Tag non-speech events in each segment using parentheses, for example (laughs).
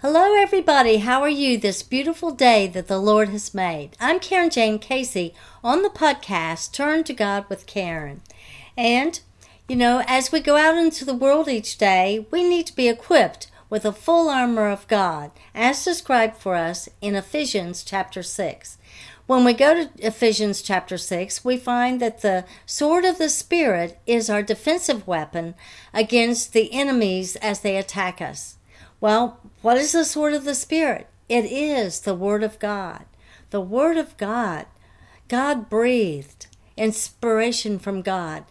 Hello, everybody. How are you this beautiful day that the Lord has made? I'm Karen Jane Casey on the podcast Turn to God with Karen. And, you know, as we go out into the world each day, we need to be equipped with the full armor of God, as described for us in Ephesians chapter 6. When we go to Ephesians chapter 6, we find that the sword of the Spirit is our defensive weapon against the enemies as they attack us. Well, what is the sword of the Spirit? It is the Word of God. The Word of God. God breathed, inspiration from God.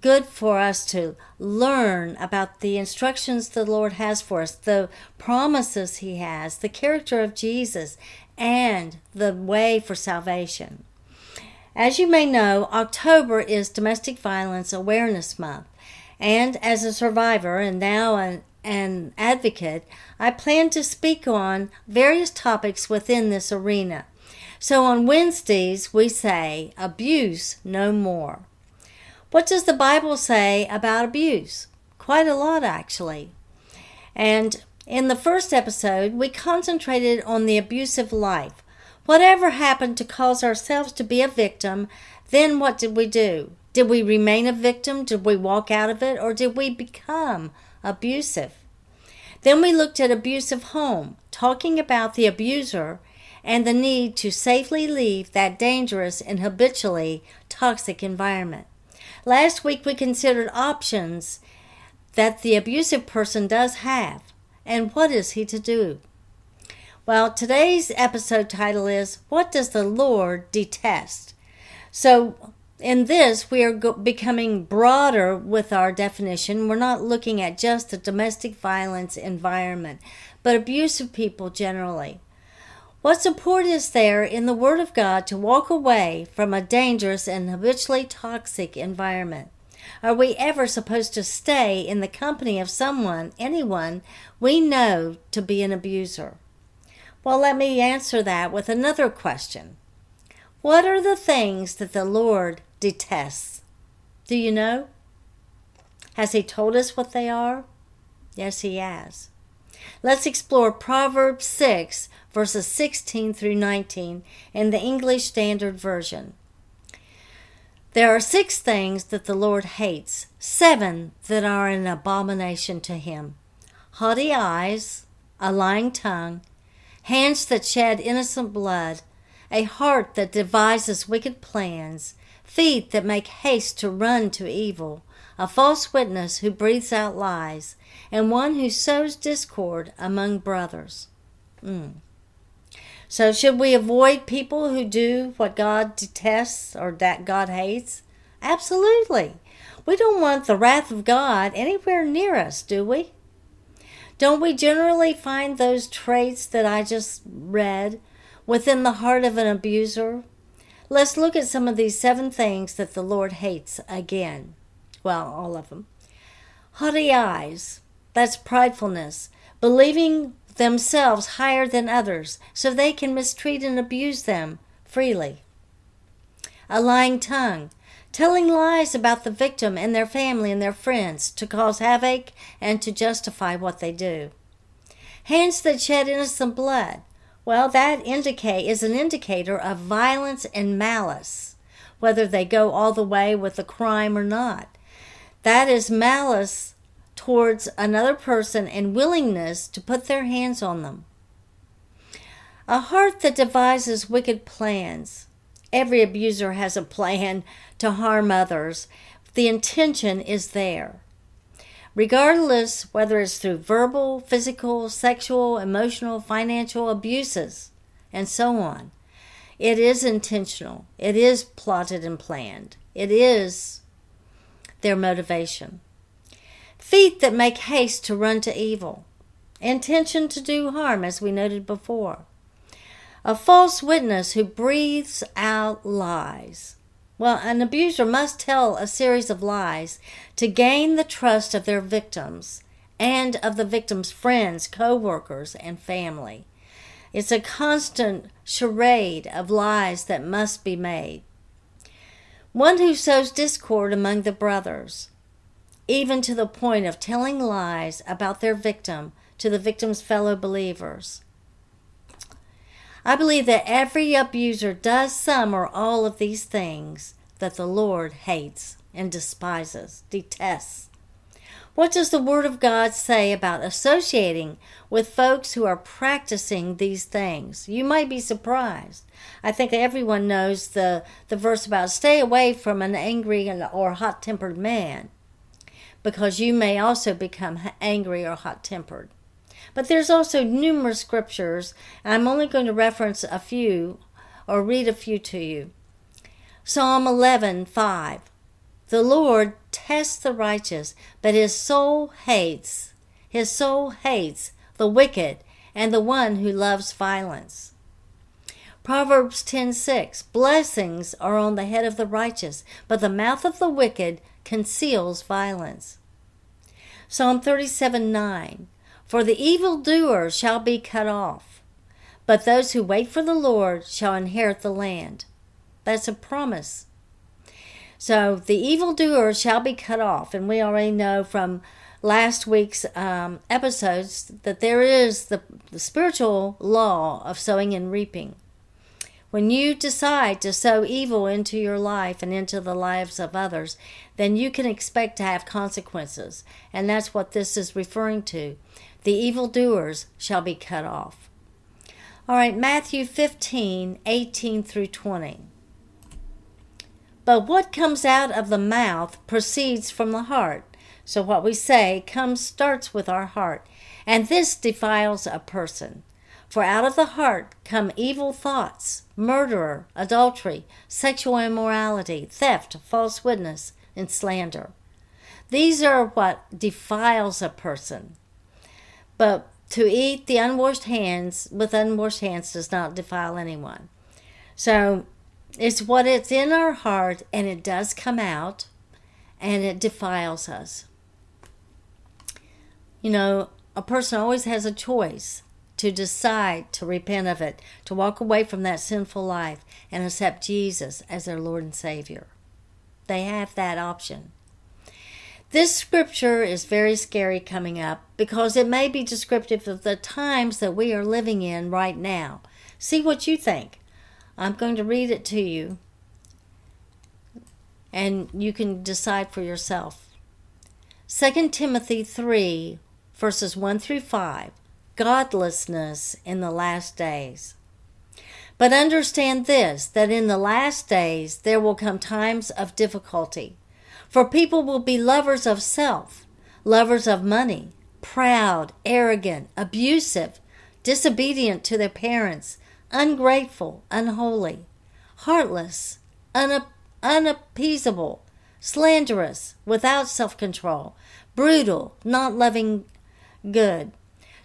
Good for us to learn about the instructions the Lord has for us, the promises He has, the character of Jesus, and the way for salvation. As you may know, October is Domestic Violence Awareness Month. And as a survivor and now an and advocate, I plan to speak on various topics within this arena. So on Wednesdays, we say, Abuse no more. What does the Bible say about abuse? Quite a lot, actually. And in the first episode, we concentrated on the abusive life. Whatever happened to cause ourselves to be a victim, then what did we do? Did we remain a victim? Did we walk out of it? Or did we become abusive. Then we looked at abusive home, talking about the abuser and the need to safely leave that dangerous and habitually toxic environment. Last week we considered options that the abusive person does have and what is he to do? Well, today's episode title is What Does the Lord Detest? So, in this, we are go- becoming broader with our definition. We're not looking at just the domestic violence environment, but abusive people generally. What support is there in the Word of God to walk away from a dangerous and habitually toxic environment? Are we ever supposed to stay in the company of someone, anyone, we know to be an abuser? Well, let me answer that with another question. What are the things that the Lord detests. Do you know? Has he told us what they are? Yes, he has. Let's explore Proverbs 6, verses 16 through 19 in the English Standard Version. There are six things that the Lord hates, seven that are an abomination to him haughty eyes, a lying tongue, hands that shed innocent blood, a heart that devises wicked plans, feet that make haste to run to evil, a false witness who breathes out lies, and one who sows discord among brothers. Mm. So, should we avoid people who do what God detests or that God hates? Absolutely. We don't want the wrath of God anywhere near us, do we? Don't we generally find those traits that I just read within the heart of an abuser? Let's look at some of these seven things that the Lord hates again. Well, all of them. Haughty eyes, that's pridefulness, believing themselves higher than others so they can mistreat and abuse them freely. A lying tongue, telling lies about the victim and their family and their friends to cause havoc and to justify what they do. Hands that shed innocent blood, well, that indicate is an indicator of violence and malice, whether they go all the way with the crime or not. That is malice towards another person and willingness to put their hands on them. A heart that devises wicked plans. Every abuser has a plan to harm others. The intention is there regardless whether it's through verbal, physical, sexual, emotional, financial abuses, and so on. It is intentional, it is plotted and planned, it is their motivation. Feet that make haste to run to evil, intention to do harm, as we noted before. A false witness who breathes out lies. Well, an abuser must tell a series of lies to gain the trust of their victims and of the victim's friends, co workers, and family. It's a constant charade of lies that must be made. One who sows discord among the brothers, even to the point of telling lies about their victim to the victim's fellow believers. I believe that every abuser does some or all of these things that the Lord hates and despises, detests. What does the Word of God say about associating with folks who are practicing these things? You might be surprised. I think everyone knows the, the verse about stay away from an angry or hot tempered man because you may also become angry or hot tempered. But there's also numerous scriptures. and I'm only going to reference a few or read a few to you. Psalm 11:5. The Lord tests the righteous, but his soul hates, his soul hates the wicked and the one who loves violence. Proverbs 10:6 Blessings are on the head of the righteous, but the mouth of the wicked conceals violence. Psalm 37:9 For the evildoer shall be cut off, but those who wait for the Lord shall inherit the land. That's a promise. So the evildoer shall be cut off. And we already know from last week's um, episodes that there is the, the spiritual law of sowing and reaping. When you decide to sow evil into your life and into the lives of others, then you can expect to have consequences. And that's what this is referring to. The evildoers shall be cut off. All right, Matthew 15, 18 through 20. But what comes out of the mouth proceeds from the heart. So what we say comes starts with our heart, and this defiles a person. For out of the heart come evil thoughts, murder, adultery, sexual immorality, theft, false witness, and slander. These are what defiles a person. But to eat the unwashed hands with unwashed hands does not defile anyone. So it's what it's in our heart, and it does come out, and it defiles us. You know, a person always has a choice to decide to repent of it, to walk away from that sinful life, and accept Jesus as their Lord and Savior. They have that option. This scripture is very scary coming up because it may be descriptive of the times that we are living in right now. See what you think. I'm going to read it to you, and you can decide for yourself. 2 Timothy 3, verses 1 through 5 Godlessness in the last days. But understand this that in the last days there will come times of difficulty. For people will be lovers of self, lovers of money, proud, arrogant, abusive, disobedient to their parents ungrateful, unholy, heartless, unappeasable, slanderous, without self control, brutal, not loving good,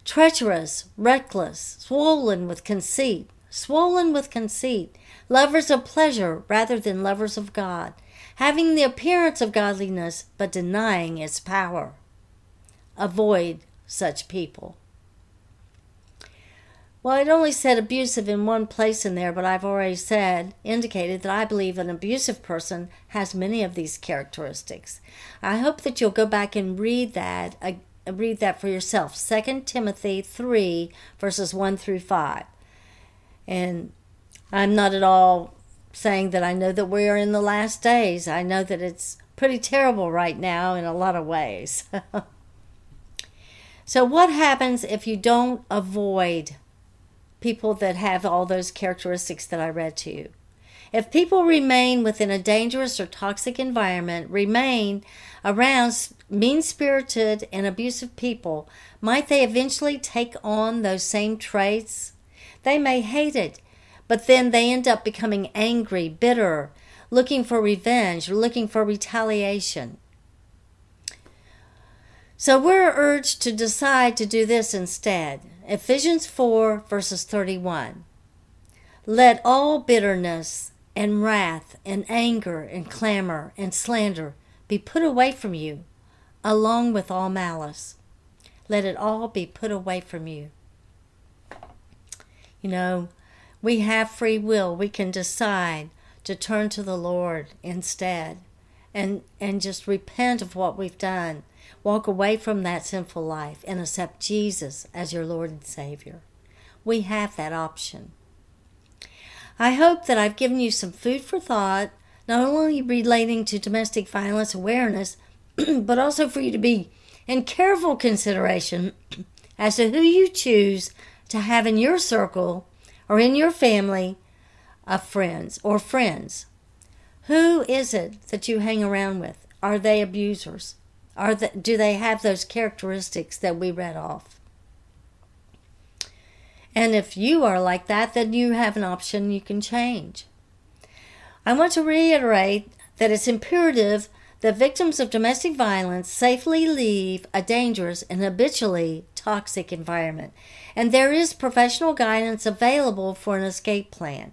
treacherous, reckless, swollen with conceit, swollen with conceit, lovers of pleasure rather than lovers of God, having the appearance of godliness but denying its power. Avoid such people. Well, it only said abusive in one place in there, but I've already said, indicated that I believe an abusive person has many of these characteristics. I hope that you'll go back and read that, uh, read that for yourself. 2 Timothy 3, verses 1 through 5. And I'm not at all saying that I know that we are in the last days. I know that it's pretty terrible right now in a lot of ways. (laughs) so, what happens if you don't avoid people that have all those characteristics that I read to you. If people remain within a dangerous or toxic environment, remain around mean spirited and abusive people, might they eventually take on those same traits? They may hate it, but then they end up becoming angry, bitter, looking for revenge, looking for retaliation. So we're urged to decide to do this instead. Ephesians 4, verses 31. Let all bitterness and wrath and anger and clamor and slander be put away from you, along with all malice. Let it all be put away from you. You know, we have free will. We can decide to turn to the Lord instead and and just repent of what we've done. Walk away from that sinful life and accept Jesus as your Lord and Savior. We have that option. I hope that I've given you some food for thought, not only relating to domestic violence awareness, (clears throat) but also for you to be in careful consideration (clears throat) as to who you choose to have in your circle or in your family of friends or friends. Who is it that you hang around with? Are they abusers? Are do they have those characteristics that we read off? And if you are like that, then you have an option you can change. I want to reiterate that it's imperative that victims of domestic violence safely leave a dangerous and habitually toxic environment, and there is professional guidance available for an escape plan.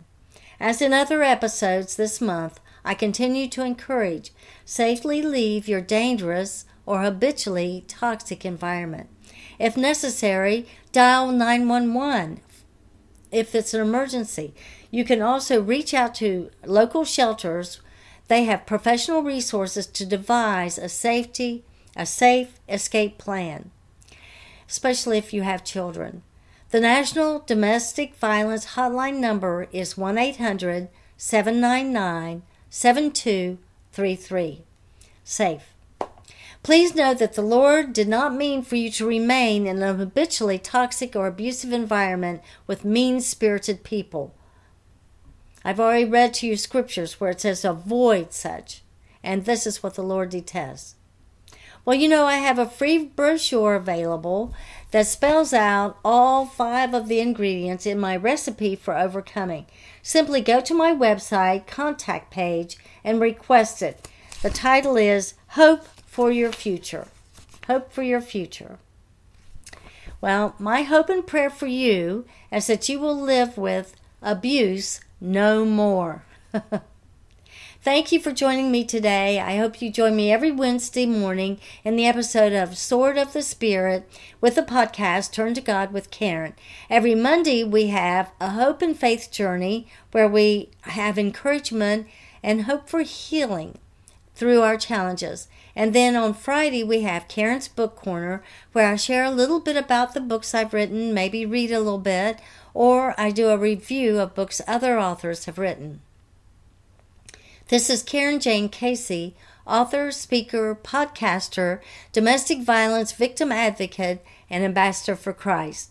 As in other episodes this month, I continue to encourage safely leave your dangerous or habitually toxic environment. If necessary, dial 911 if it's an emergency. You can also reach out to local shelters. They have professional resources to devise a safety, a safe escape plan, especially if you have children. The National Domestic Violence Hotline number is 1 800 799 7233. Safe. Please know that the Lord did not mean for you to remain in an habitually toxic or abusive environment with mean spirited people. I've already read to you scriptures where it says avoid such, and this is what the Lord detests. Well, you know, I have a free brochure available that spells out all five of the ingredients in my recipe for overcoming. Simply go to my website contact page and request it. The title is Hope for your future. Hope for your future. Well, my hope and prayer for you is that you will live with abuse no more. (laughs) Thank you for joining me today. I hope you join me every Wednesday morning in the episode of Sword of the Spirit with the podcast Turn to God with Karen. Every Monday, we have a hope and faith journey where we have encouragement and hope for healing through our challenges. And then on Friday, we have Karen's Book Corner, where I share a little bit about the books I've written, maybe read a little bit, or I do a review of books other authors have written. This is Karen Jane Casey, author, speaker, podcaster, domestic violence victim advocate, and ambassador for Christ.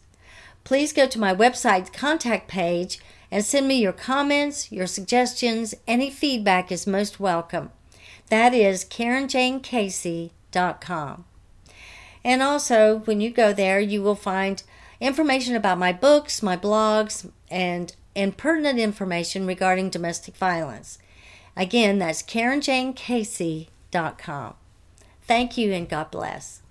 Please go to my website contact page and send me your comments, your suggestions, any feedback is most welcome. That is KarenJaneCasey.com. And also, when you go there, you will find information about my books, my blogs, and, and pertinent information regarding domestic violence. Again, that's KarenJaneCasey.com. Thank you and God bless.